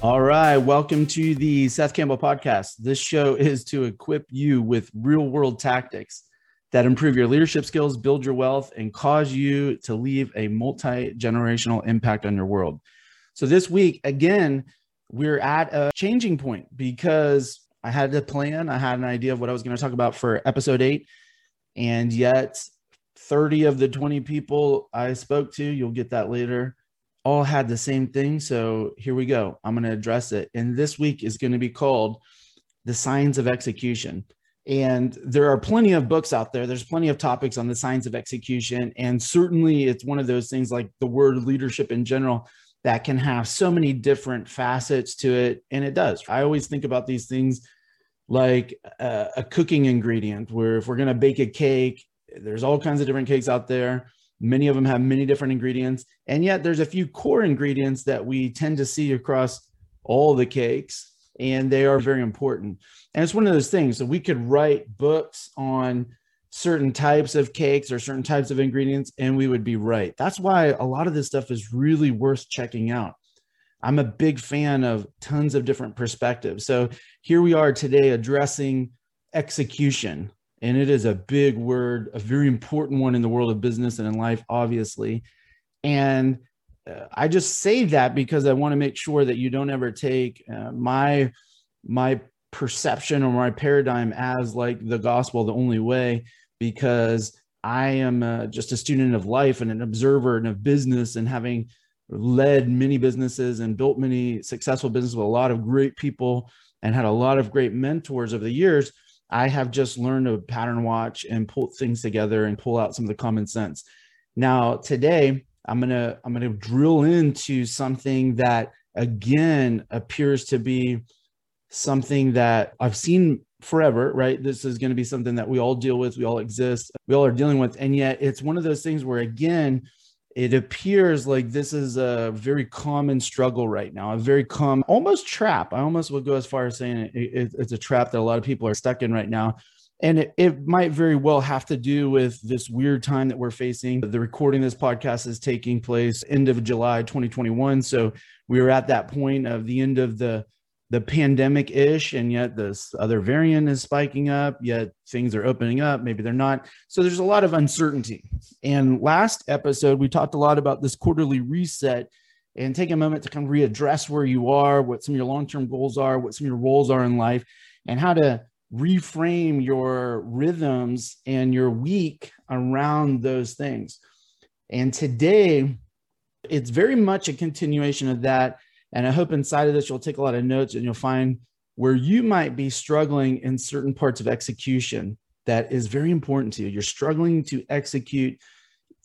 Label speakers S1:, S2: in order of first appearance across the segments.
S1: All right. Welcome to the Seth Campbell podcast. This show is to equip you with real world tactics that improve your leadership skills, build your wealth, and cause you to leave a multi generational impact on your world. So, this week, again, we're at a changing point because I had a plan, I had an idea of what I was going to talk about for episode eight. And yet, 30 of the 20 people I spoke to, you'll get that later, all had the same thing. So here we go. I'm going to address it. And this week is going to be called The Science of Execution. And there are plenty of books out there. There's plenty of topics on the science of execution. And certainly it's one of those things like the word leadership in general that can have so many different facets to it. And it does. I always think about these things like a, a cooking ingredient, where if we're going to bake a cake, there's all kinds of different cakes out there Many of them have many different ingredients. And yet there's a few core ingredients that we tend to see across all the cakes, and they are very important. And it's one of those things that we could write books on certain types of cakes or certain types of ingredients, and we would be right. That's why a lot of this stuff is really worth checking out. I'm a big fan of tons of different perspectives. So here we are today addressing execution and it is a big word, a very important one in the world of business and in life, obviously. And uh, I just say that because I want to make sure that you don't ever take uh, my my perception or my paradigm as like the gospel, the only way, because I am uh, just a student of life and an observer and of business and having led many businesses and built many successful businesses with a lot of great people and had a lot of great mentors over the years I have just learned to pattern watch and pull things together and pull out some of the common sense. Now, today, I'm going to I'm going to drill into something that again appears to be something that I've seen forever, right? This is going to be something that we all deal with, we all exist, we all are dealing with, and yet it's one of those things where again it appears like this is a very common struggle right now, a very common, almost trap. I almost would go as far as saying it, it, it's a trap that a lot of people are stuck in right now. And it, it, might very well have to do with this weird time that we're facing. The recording this podcast is taking place end of July 2021. So we are at that point of the end of the the pandemic ish, and yet this other variant is spiking up, yet things are opening up. Maybe they're not. So there's a lot of uncertainty. And last episode, we talked a lot about this quarterly reset and take a moment to kind of readdress where you are, what some of your long term goals are, what some of your roles are in life, and how to reframe your rhythms and your week around those things. And today, it's very much a continuation of that and I hope inside of this, you'll take a lot of notes and you'll find where you might be struggling in certain parts of execution that is very important to you. You're struggling to execute,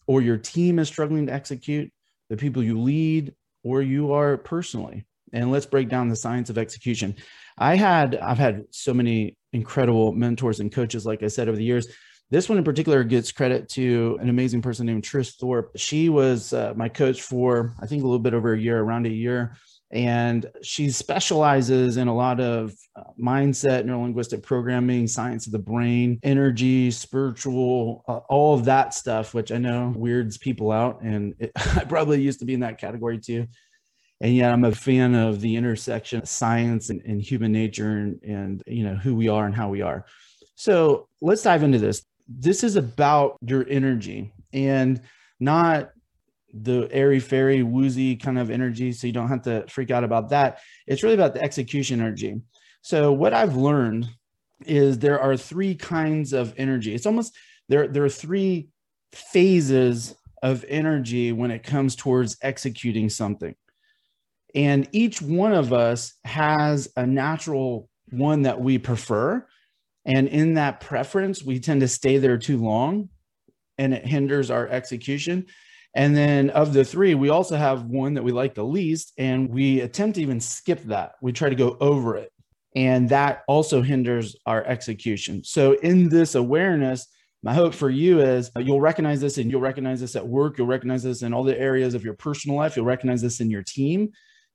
S1: or your team is struggling to execute, the people you lead, or you are personally. And let's break down the science of execution. I had, I've had so many incredible mentors and coaches, like I said, over the years. This one in particular gets credit to an amazing person named Trish Thorpe. She was uh, my coach for, I think, a little bit over a year, around a year and she specializes in a lot of uh, mindset neurolinguistic programming science of the brain energy spiritual uh, all of that stuff which i know weirds people out. And it, i probably used to be in that category too. And yet i'm a fan of the intersection of science and, and human nature and, and you know who we are and how we are. So let's dive into this. This is about your energy and not the airy fairy woozy kind of energy so you don't have to freak out about that. It's really about the execution energy. So what i've learned is there are three kinds of energy. It's almost there there are three phases of energy when it comes towards executing something. And each one of us has a natural one that we prefer. And in that preference we tend to stay there too long and it hinders our execution and then of the three, we also have one that we like the least, and we attempt to even skip that. We try to go over it. And that also hinders our execution. So, in this awareness, my hope for you is uh, you'll recognize this and you'll recognize this at work. You'll recognize this in all the areas of your personal life. You'll recognize this in your team.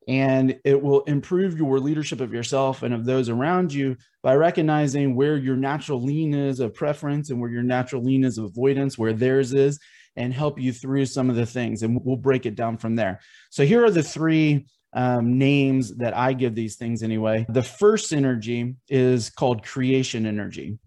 S1: And it will improve your leadership of yourself and of those around you by recognizing where your natural lean is of preference and where your natural lean is of avoidance, where theirs is, and help you through some of the things. And we'll break it down from there. So here are the three um, names that I give these things anyway. The first energy is called creation energy.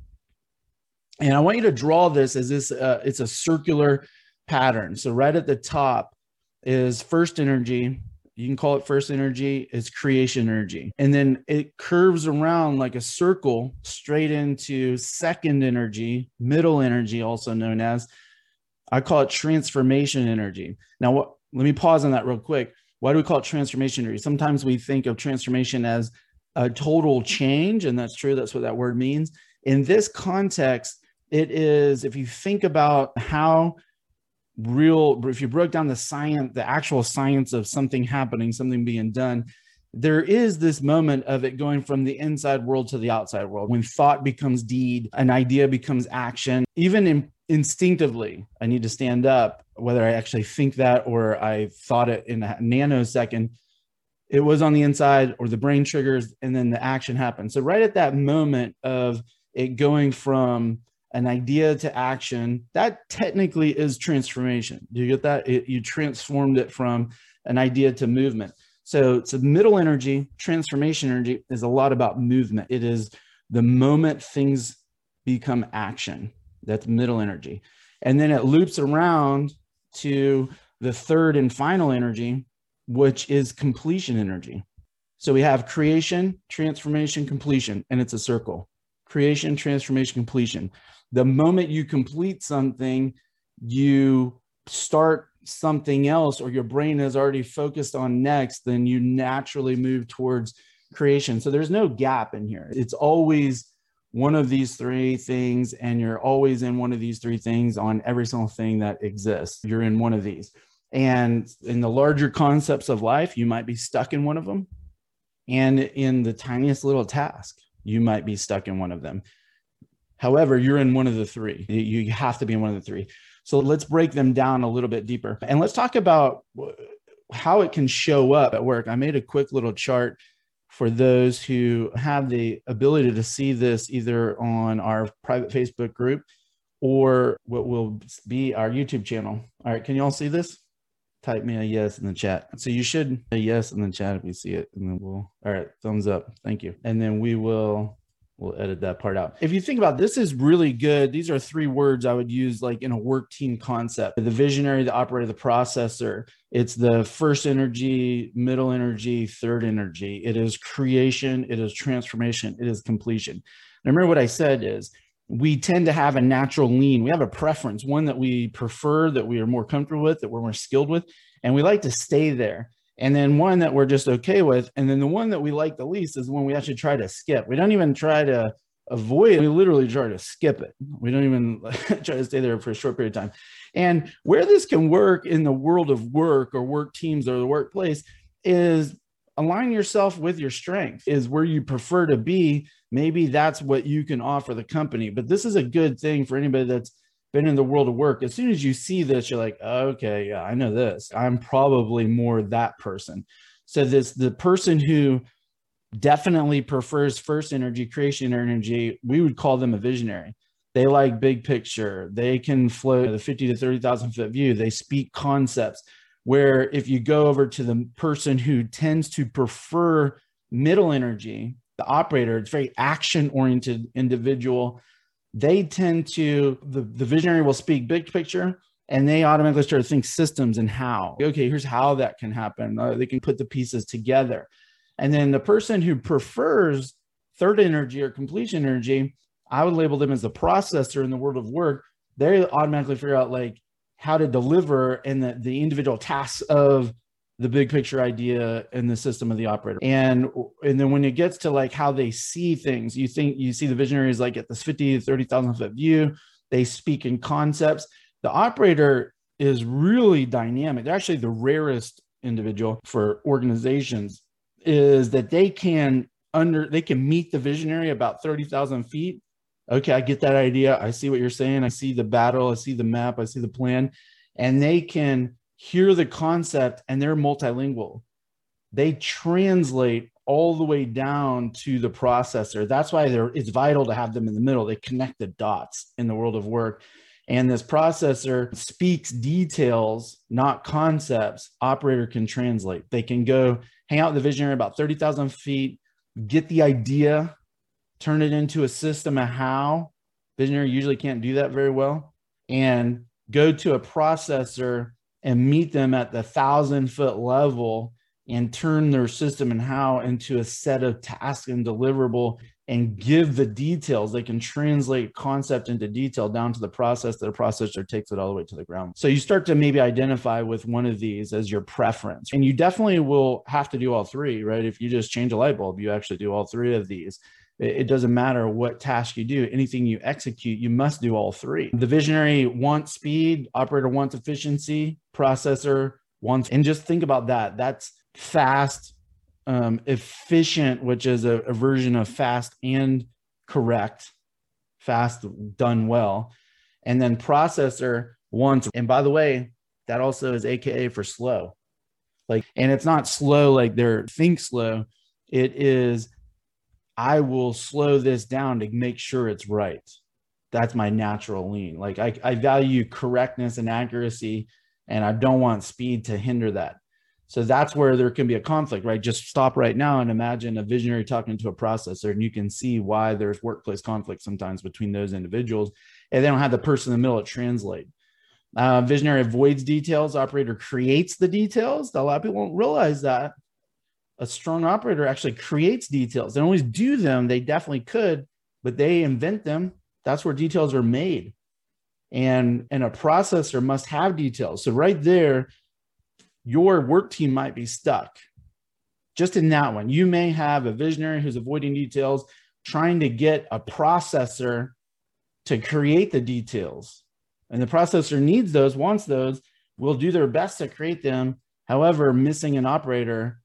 S1: And I want you to draw this as this, uh, it's a circular pattern. So right at the top is first energy. You can call it first energy, it's creation energy. And then it curves around like a circle straight into second energy, middle energy, also known as, I call it transformation energy. Now, what, let me pause on that real quick why do we call it transformation? Energy? Sometimes we think of transformation as a total change, and that's true. That's what that word means. In this context, it is, if you think about how real, if you broke down the science, the actual science of something happening, something being done, there is this moment of it going from the inside world to the outside world. When thought becomes deed, an idea becomes action, even in instinctively i need to stand up whether i actually think that or i thought it in a nanosecond it was on the inside or the brain triggers and then the action happens so right at that moment of it going from an idea to action that technically is transformation. Do you get that? It, you transformed it from an idea to movement. So it's a middle energy transformation energy is a lot about movement. It is the moment things become action that's middle energy. And then it loops around to the third and final energy, which is completion energy. So we have creation, transformation, completion, and it's a circle. Creation, transformation, completion. The moment you complete something, you start something else, or your brain is already focused on next, then you naturally move towards creation. So there's no gap in here. It's always one of these three things and you're always in one of these three things on every single thing that exists. You're in one of these. And in the larger concepts of life, you might be stuck in one of them. And in the tiniest little task, you might be stuck in one of them. However, you're in one of the three. You have to be in one of the three. So let's break them down a little bit deeper. And let's talk about how it can show up at work. I made a quick little chart for those who have the ability to see this either on our private Facebook group or what will be our YouTube channel. All right, can you all see this? Type me a yes in the chat. So you should a yes in the chat if you see it, and then we'll. All right, thumbs up. Thank you. And then we will we'll edit that part out. If you think about this is really good. These are three words I would use like in a work team concept. The visionary, the operator, the processor. It's the first energy, middle energy, third energy. It is creation, it is transformation, it is completion. And remember what I said is we tend to have a natural lean. We have a preference, one that we prefer, that we are more comfortable with, that we're more skilled with, and we like to stay there and then one that we're just okay with and then the one that we like the least is the one we actually try to skip. We don't even try to avoid it we literally try to skip it. We don't even try to stay there for a short period of time. And where this can work in the world of work or work teams or the workplace is align yourself with your strength is where you prefer to be. Maybe that's what you can offer the company. But this is a good thing for anybody that's been in the world of work, as soon as you see this, you're like, okay, yeah, I know this. I'm probably more that person. So this the person who definitely prefers first energy, creation energy, we would call them a visionary. They like big picture. They can float the 50 to 30,000 foot view. They speak concepts. Where if you go over to the person who tends to prefer middle energy, the operator, it's very action oriented individual they tend to the, the visionary will speak big picture and they automatically start to think systems and how. Okay here's how that can happen. Uh, they can put the pieces together. And then the person who prefers third energy or completion energy i would label them as the processor in the world of work. They automatically figure out like how to deliver and the, the individual tasks of the big picture idea and the system of the operator. And and then when it gets to like how they see things, you think you see the visionaries like at this 50 to 30,000 foot view, they speak in concepts. The operator is really dynamic. They're actually the rarest individual for organizations is that they can under they can meet the visionary about 30,000 feet. Okay, I get that idea. I see what you're saying. I see the battle. I see the map. I see the plan. And they can hear the concept and they're multilingual. They translate all the way down to the processor. That's why it's vital to have them in the middle. They connect the dots in the world of work. and this processor speaks details, not concepts, operator can translate. They can go hang out with the visionary about 30,000 feet, get the idea, turn it into a system of how. Visionary usually can't do that very well. And go to a processor and meet them at the thousand foot level and turn their system and how into a set of tasks and deliverable and give the details. They can translate concept into detail down to the process that a processor takes it all the way to the ground. So you start to maybe identify with one of these as your preference. And you definitely will have to do all three, right? If you just change a light bulb, you actually do all three of these. It doesn't matter what task you do, anything you execute, you must do all three. The visionary wants speed, operator wants efficiency, processor wants, and just think about that. That's fast, um, efficient, which is a, a version of fast and correct, fast done well. And then processor wants, and by the way, that also is AKA for slow. Like, and it's not slow like they're think slow. It is I will slow this down to make sure it's right. That's my natural lean. Like I, I value correctness and accuracy, and I don't want speed to hinder that. So that's where there can be a conflict, right? Just stop right now and imagine a visionary talking to a processor, and you can see why there's workplace conflict sometimes between those individuals, and they don't have the person in the middle to translate. Uh, visionary avoids details. Operator creates the details. A lot of people don't realize that a strong operator actually creates details. They always do them. They definitely could, but they invent them. That's where details are made. And, and a processor must have details. So right there, your work team might be stuck. Just in that one, you may have a visionary who's avoiding details, trying to get a processor to create the details. And the processor needs those, wants those, will do their best to create them. However, missing an operator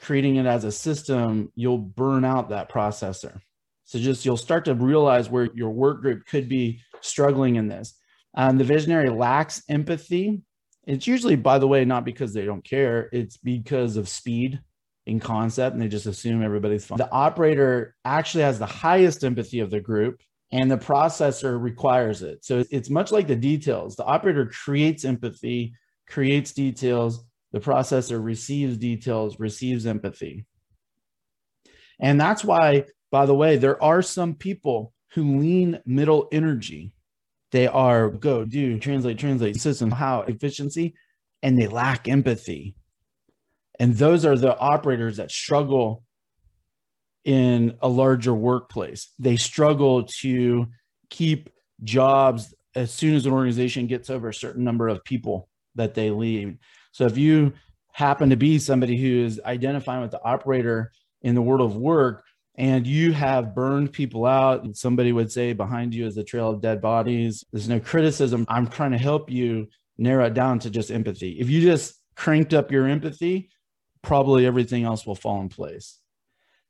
S1: creating it as a system, you'll burn out that processor. So just you'll start to realize where your work group could be struggling in this. Um, the visionary lacks empathy. It's usually, by the way, not because they don't care, it's because of speed in concept and they just assume everybody's fine. The operator actually has the highest empathy of the group and the processor requires it. So it's much like the details. The operator creates empathy, creates details, the processor receives details, receives empathy. And that's why, by the way, there are some people who lean middle energy. They are go, do, translate, translate, system, how, efficiency, and they lack empathy. And those are the operators that struggle in a larger workplace. They struggle to keep jobs as soon as an organization gets over a certain number of people that they lead. So if you happen to be somebody who is identifying with the operator in the world of work and you have burned people out, somebody would say behind you is a trail of dead bodies. There's no criticism. I'm trying to help you narrow it down to just empathy. If you just cranked up your empathy, probably everything else will fall in place.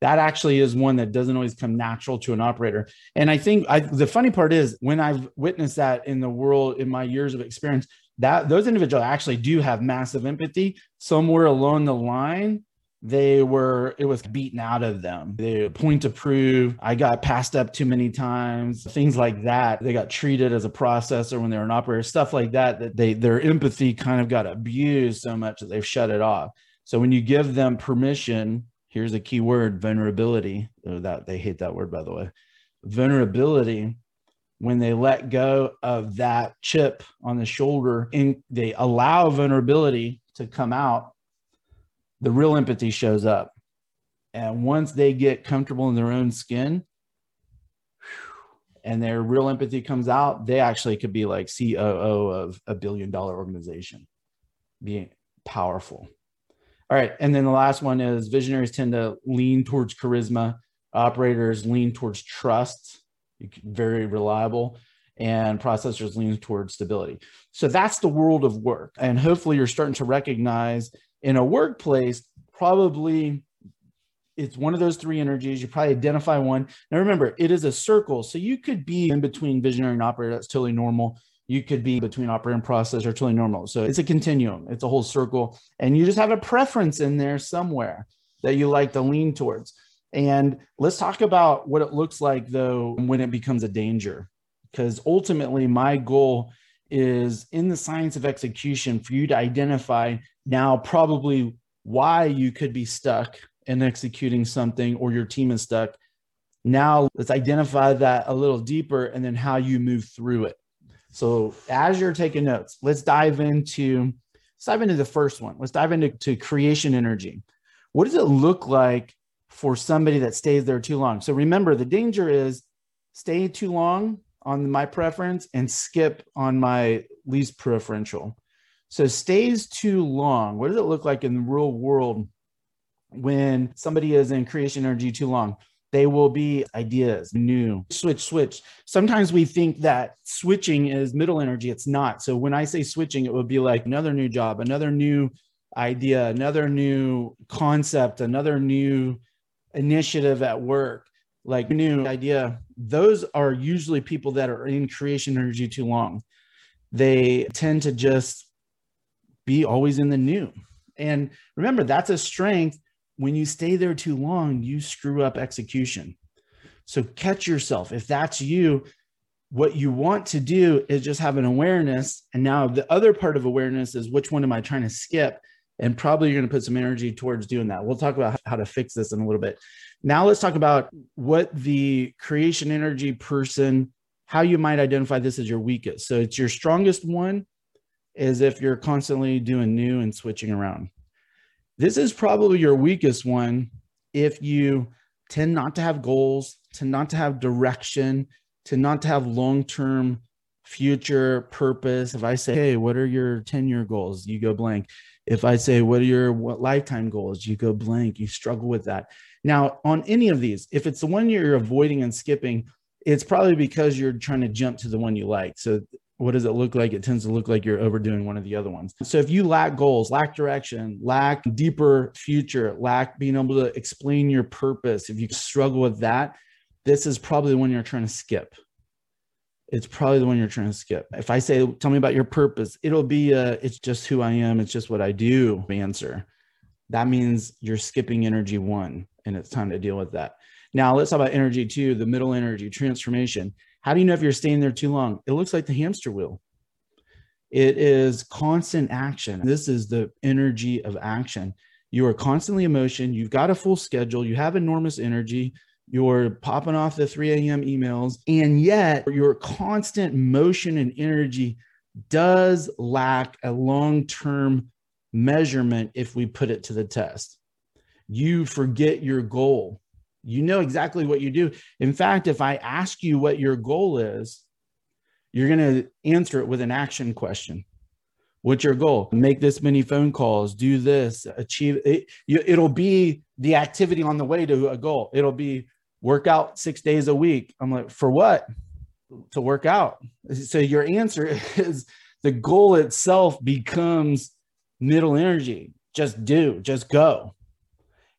S1: That actually is one that doesn't always come natural to an operator. And I think I, the funny part is when I've witnessed that in the world in my years of experience, that those individuals actually do have massive empathy. Somewhere along the line, they were it was beaten out of them. The point to prove i got passed up too many times things like that. They got treated as a processor when they were an operator stuff like that that they their empathy kind of got abused so much that they've shut it off. So when you give them permission here's a key word vulnerability. Oh, that they hate that word by the way. Vulnerability when they let go of that chip on the shoulder and they allow vulnerability to come out, the real empathy shows up. And once they get comfortable in their own skin and their real empathy comes out, they actually could be like COO of a billion dollar organization, being powerful. All right. And then the last one is visionaries tend to lean towards charisma, operators lean towards trust very reliable and processors lean towards stability. So that's the world of work. And hopefully you're starting to recognize in a workplace, probably it's one of those three energies. You probably identify one. Now remember, it is a circle. So you could be in between visionary and operator. That's totally normal. You could be between operator and processor, totally normal. So it's a continuum. It's a whole circle. And you just have a preference in there somewhere that you like to lean towards. And let's talk about what it looks like, though, when it becomes a danger. because ultimately my goal is in the science of execution for you to identify now probably why you could be stuck in executing something or your team is stuck. Now let's identify that a little deeper and then how you move through it. So as you're taking notes, let's dive into let's dive into the first one. Let's dive into to creation energy. What does it look like for somebody that stays there too long? So remember, the danger is stay too long on my preference and skip on my least preferential. So stays too long. What does it look like in the real world when somebody is in creation energy too long? They will be ideas, new, switch, switch. Sometimes we think that switching is middle energy. It's not. So when I say switching, it would be like another new job, another new idea, another new concept, another new initiative at work, like new idea. Those are usually people that are in creation energy too long. They tend to just be always in the new. And remember, that's a strength. When you stay there too long, you screw up execution. So catch yourself. If that's you, what you want to do is just have an awareness. And now the other part of awareness is which one am I trying to skip? And probably you're going to put some energy towards doing that. We'll talk about how to fix this in a little bit. Now let's talk about what the creation energy person, how you might identify this as your weakest. So it's your strongest one is if you're constantly doing new and switching around. This is probably your weakest one if you tend not to have goals, to not to have direction, to not to have long-term future purpose. If I say, "Hey, what are your 10-year goals?" you go blank. If I say, "What are your what lifetime goals?" you go blank. You struggle with that. Now, on any of these, if it's the one you're avoiding and skipping, it's probably because you're trying to jump to the one you like. So what does it look like? It tends to look like you're overdoing one of the other ones. So if you lack goals, lack direction, lack deeper future, lack being able to explain your purpose, if you struggle with that, this is probably the one you're trying to skip. It's probably the one you're trying to skip. If I say, tell me about your purpose, it'll be a, it's just who I am. It's just what I do answer. That means you're skipping energy one and it's time to deal with that. Now let's talk about energy two, the middle energy transformation how do you know if you're staying there too long? It looks like the hamster wheel. It is constant action. This is the energy of action. You are constantly in motion. You've got a full schedule. You have enormous energy. You're popping off the 3 a.m. emails, and yet your constant motion and energy does lack a long term measurement if we put it to the test. You forget your goal. You know exactly what you do. In fact, if I ask you what your goal is, you're going to answer it with an action question. What's your goal? Make this many phone calls, do this, achieve it. It'll be the activity on the way to a goal. It'll be work out six days a week. I'm like, for what? To work out. So your answer is the goal itself becomes middle energy. Just do, just go.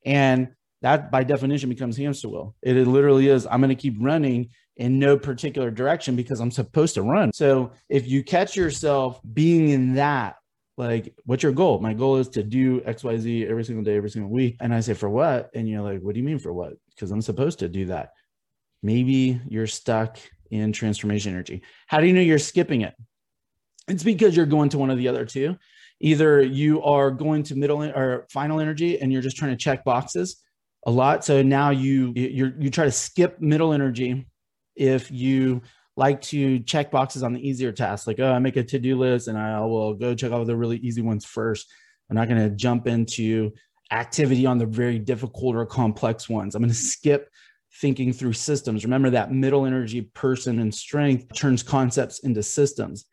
S1: And that by definition becomes hamster wheel. It, it literally is. I'm going to keep running in no particular direction because I'm supposed to run. So if you catch yourself being in that, like, what's your goal? My goal is to do XYZ every single day, every single week. And I say, for what? And you're like, what do you mean for what? Because I'm supposed to do that. Maybe you're stuck in transformation energy. How do you know you're skipping it? It's because you're going to one of the other two. Either you are going to middle or final energy and you're just trying to check boxes a lot. So now you you you try to skip middle energy if you like to check boxes on the easier tasks, like oh, I make a to do list and I will go check all the really easy ones first. I'm not going to jump into activity on the very difficult or complex ones. I'm going to skip thinking through systems. Remember that middle energy person and strength turns concepts into systems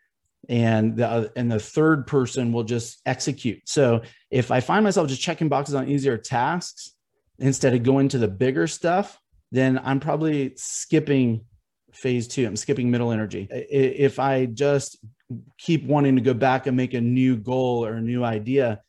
S1: and the and the third person will just execute. So if I find myself just checking boxes on easier tasks, instead of going to the bigger stuff, then I'm probably skipping phase two. I'm skipping middle energy. If I just keep wanting to go back and make a new goal or a new idea,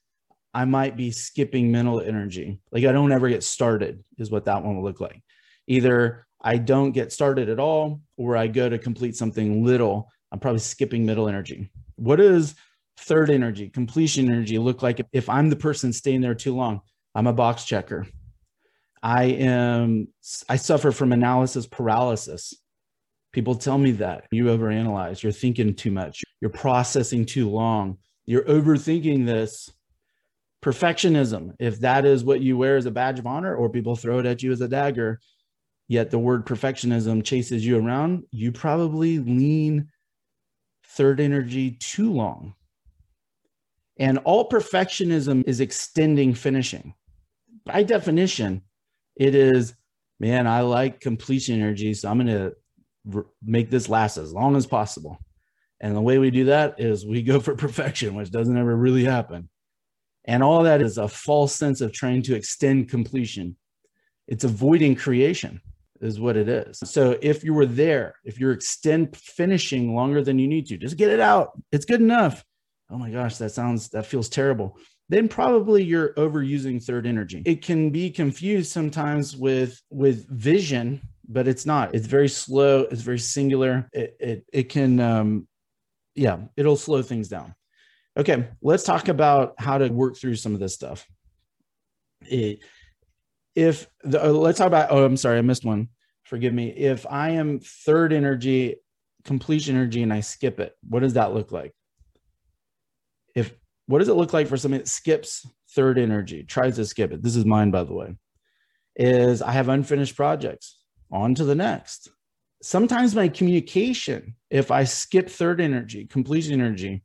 S1: I might be skipping middle energy. Like I don't ever get started, is what that one will look like. Either I don't get started at all, or I go to complete something little. I'm probably skipping middle energy. What does third energy, completion energy look like if I'm the person staying there too long? I'm a box checker. I am I suffer from analysis paralysis. People tell me that you overanalyze, you're thinking too much, you're processing too long, you're overthinking this. Perfectionism, if that is what you wear as a badge of honor, or people throw it at you as a dagger, yet the word perfectionism chases you around, you probably lean third energy too long. And all perfectionism is extending finishing. By definition, it is, man, I like completion energy. So I'm going to make this last as long as possible. And the way we do that is we go for perfection, which doesn't ever really happen. And all that is a false sense of trying to extend completion. It's avoiding creation, is what it is. So if you were there, if you're extend finishing longer than you need to, just get it out. It's good enough. Oh my gosh, that sounds, that feels terrible. Then probably you're overusing third energy. It can be confused sometimes with with vision, but it's not. It's very slow. It's very singular. It it, it can um, yeah, it'll slow things down. Okay, let's talk about how to work through some of this stuff. It, if the, uh, let's talk about, oh, I'm sorry, I missed one. Forgive me. If I am third energy, completion energy, and I skip it, what does that look like? If what does it look like for somebody that skips third energy, tries to skip it? This is mine, by the way. Is I have unfinished projects. On to the next. Sometimes my communication, if I skip third energy, completion energy,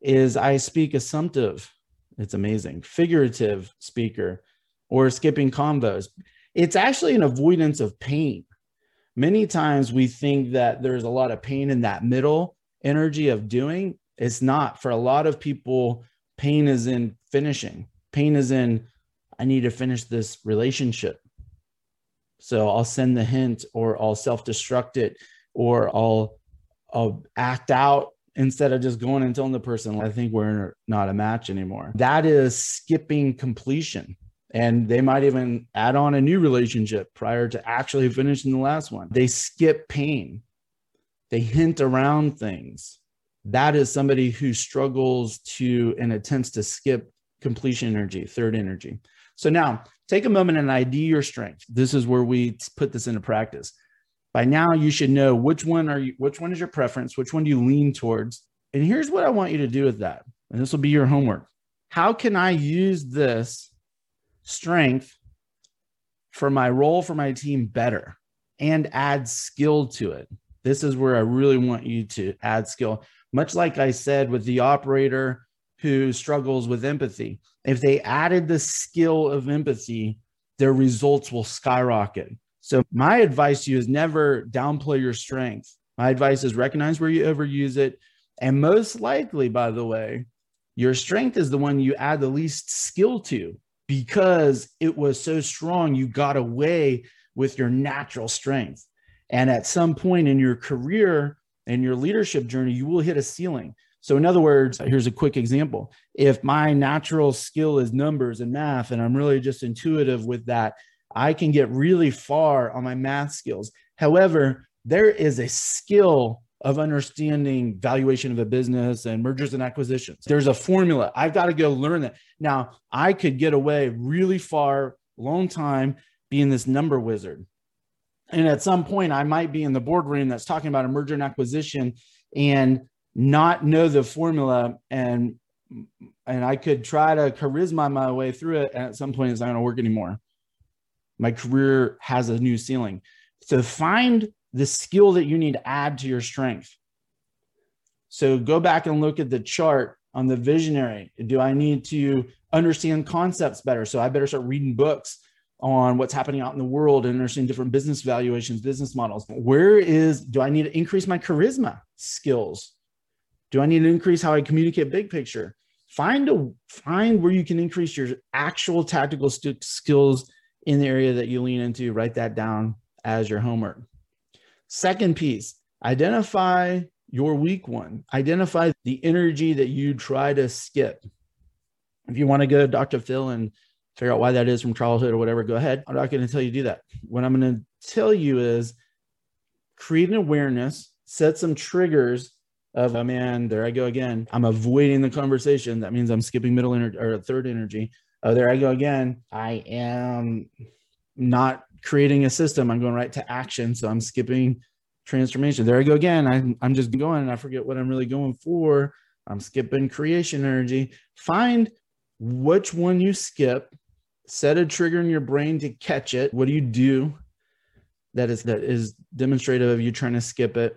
S1: is I speak assumptive. It's amazing. Figurative speaker or skipping combos. It's actually an avoidance of pain. Many times we think that there's a lot of pain in that middle energy of doing. It's not. For a lot of people, pain is in finishing. Pain is in, I need to finish this relationship. So I'll send the hint or I'll self destruct it or I'll, I'll act out instead of just going and telling the person, I think we're not a match anymore. That is skipping completion. And they might even add on a new relationship prior to actually finishing the last one. They skip pain, they hint around things. That is somebody who struggles to and attempts to skip completion energy, third energy. So now take a moment and ID your strength. This is where we put this into practice by now you should know which one are you which one is your preference which one do you lean towards and here's what i want you to do with that and this will be your homework how can i use this strength for my role for my team better and add skill to it this is where i really want you to add skill much like i said with the operator who struggles with empathy if they added the skill of empathy their results will skyrocket so my advice to you is never downplay your strength. My advice is recognize where you overuse it. And most likely, by the way, your strength is the one you add the least skill to because it was so strong, you got away with your natural strength. And at some point in your career and your leadership journey, you will hit a ceiling. So, in other words, here's a quick example. If my natural skill is numbers and math, and I'm really just intuitive with that, I can get really far on my math skills. However, there is a skill of understanding valuation of a business and mergers and acquisitions. There's a formula. I've got to go learn that. Now, I could get away really far, long time being this number wizard. And at some point, I might be in the boardroom that's talking about a merger and acquisition and not know the formula and and I could try to charisma my way through it. And at some point, it's not going to work anymore my career has a new ceiling. So find the skill that you need to add to your strength. So go back and look at the chart on the visionary. Do I need to understand concepts better? So I better start reading books on what's happening out in the world and understanding different business valuations, business models. Where is, do I need to increase my charisma skills? Do I need to increase how I communicate big picture? Find a find where you can increase your actual tactical st- skills in the area that you lean into, write that down as your homework. Second piece, identify your weak one. Identify the energy that you try to skip. If you want to go to Dr. Phil and figure out why that is from childhood or whatever, go ahead. I'm not going to tell you to do that. What I'm going to tell you is create an awareness, set some triggers of, oh man, there I go again. I'm avoiding the conversation. That means I'm skipping middle energy or third energy oh, there I go again. I am not creating a system. I'm going right to action. So I'm skipping transformation. There I go again. I'm, I'm just going and I forget what I'm really going for. I'm skipping creation energy. Find which one you skip, set a trigger in your brain to catch it. What do you do that is that is demonstrative of you trying to skip it?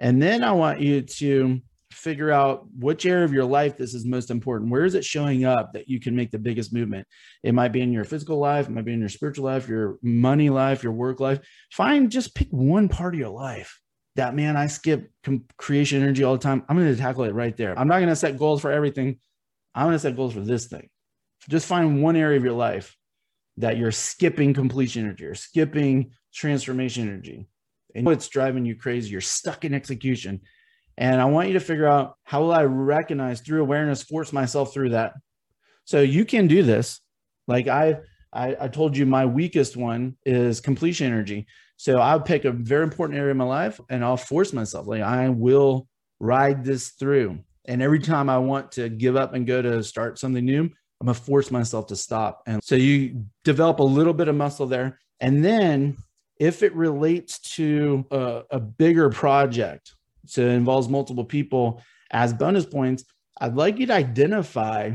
S1: And then I want you to figure out which area of your life this is most important. Where is it showing up that you can make the biggest movement? It might be in your physical life, it might be in your spiritual life, your money life, your work life. Find just pick one part of your life that man, I skip creation energy all the time. I'm going to tackle it right there. I'm not going to set goals for everything. I'm going to set goals for this thing. Just find one area of your life that you're skipping completion energy or skipping transformation energy. And what's driving you crazy. You're stuck in execution. And I want you to figure out how will I recognize through awareness, force myself through that. So you can do this. Like I, I, I told you, my weakest one is completion energy. So I'll pick a very important area of my life and I'll force myself. Like I will ride this through. And every time I want to give up and go to start something new, I'm gonna force myself to stop. And so you develop a little bit of muscle there. And then if it relates to a, a bigger project, so it involves multiple people as bonus points, I'd like you to identify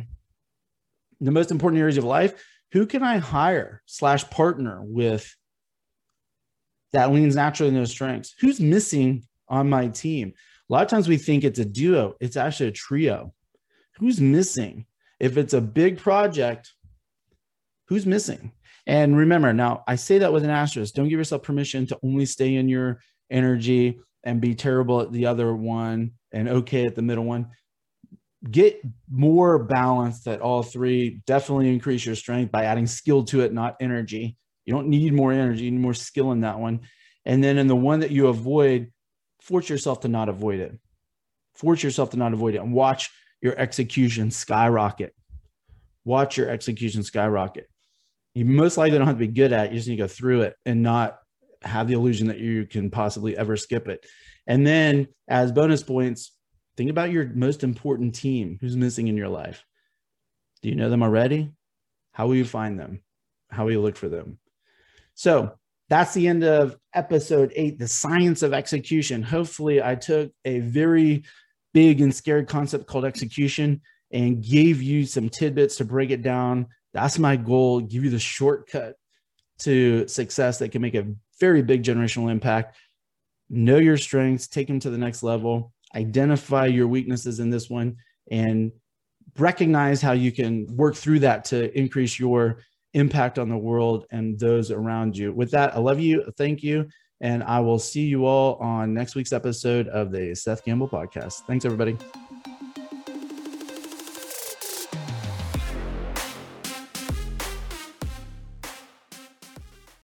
S1: the most important areas of life. Who can I hire slash partner with that leans naturally in those strengths? Who's missing on my team? A lot of times we think it's a duo, it's actually a trio. Who's missing? If it's a big project, who's missing? And remember, now I say that with an asterisk. Don't give yourself permission to only stay in your energy and be terrible at the other one and okay at the middle one. Get more balanced at all three. Definitely increase your strength by adding skill to it, not energy. You don't need more energy, you need more skill in that one. And then in the one that you avoid, force yourself to not avoid it. Force yourself to not avoid it and watch your execution skyrocket. Watch your execution skyrocket. You most likely don't have to be good at it. You just need to go through it and not have the illusion that you can possibly ever skip it. And then as bonus points, think about your most important team who's missing in your life. Do you know them already? How will you find them? How will you look for them? So that's the end of episode eight, the science of execution. Hopefully, I took a very big and scary concept called execution and gave you some tidbits to break it down. That's my goal, give you the shortcut to success that can make a very big generational impact. Know your strengths, take them to the next level, identify your weaknesses in this one, and recognize how you can work through that to increase your impact on the world and those around you. With that, I love you. Thank you. And I will see you all on next week's episode of the Seth Campbell podcast. Thanks, everybody.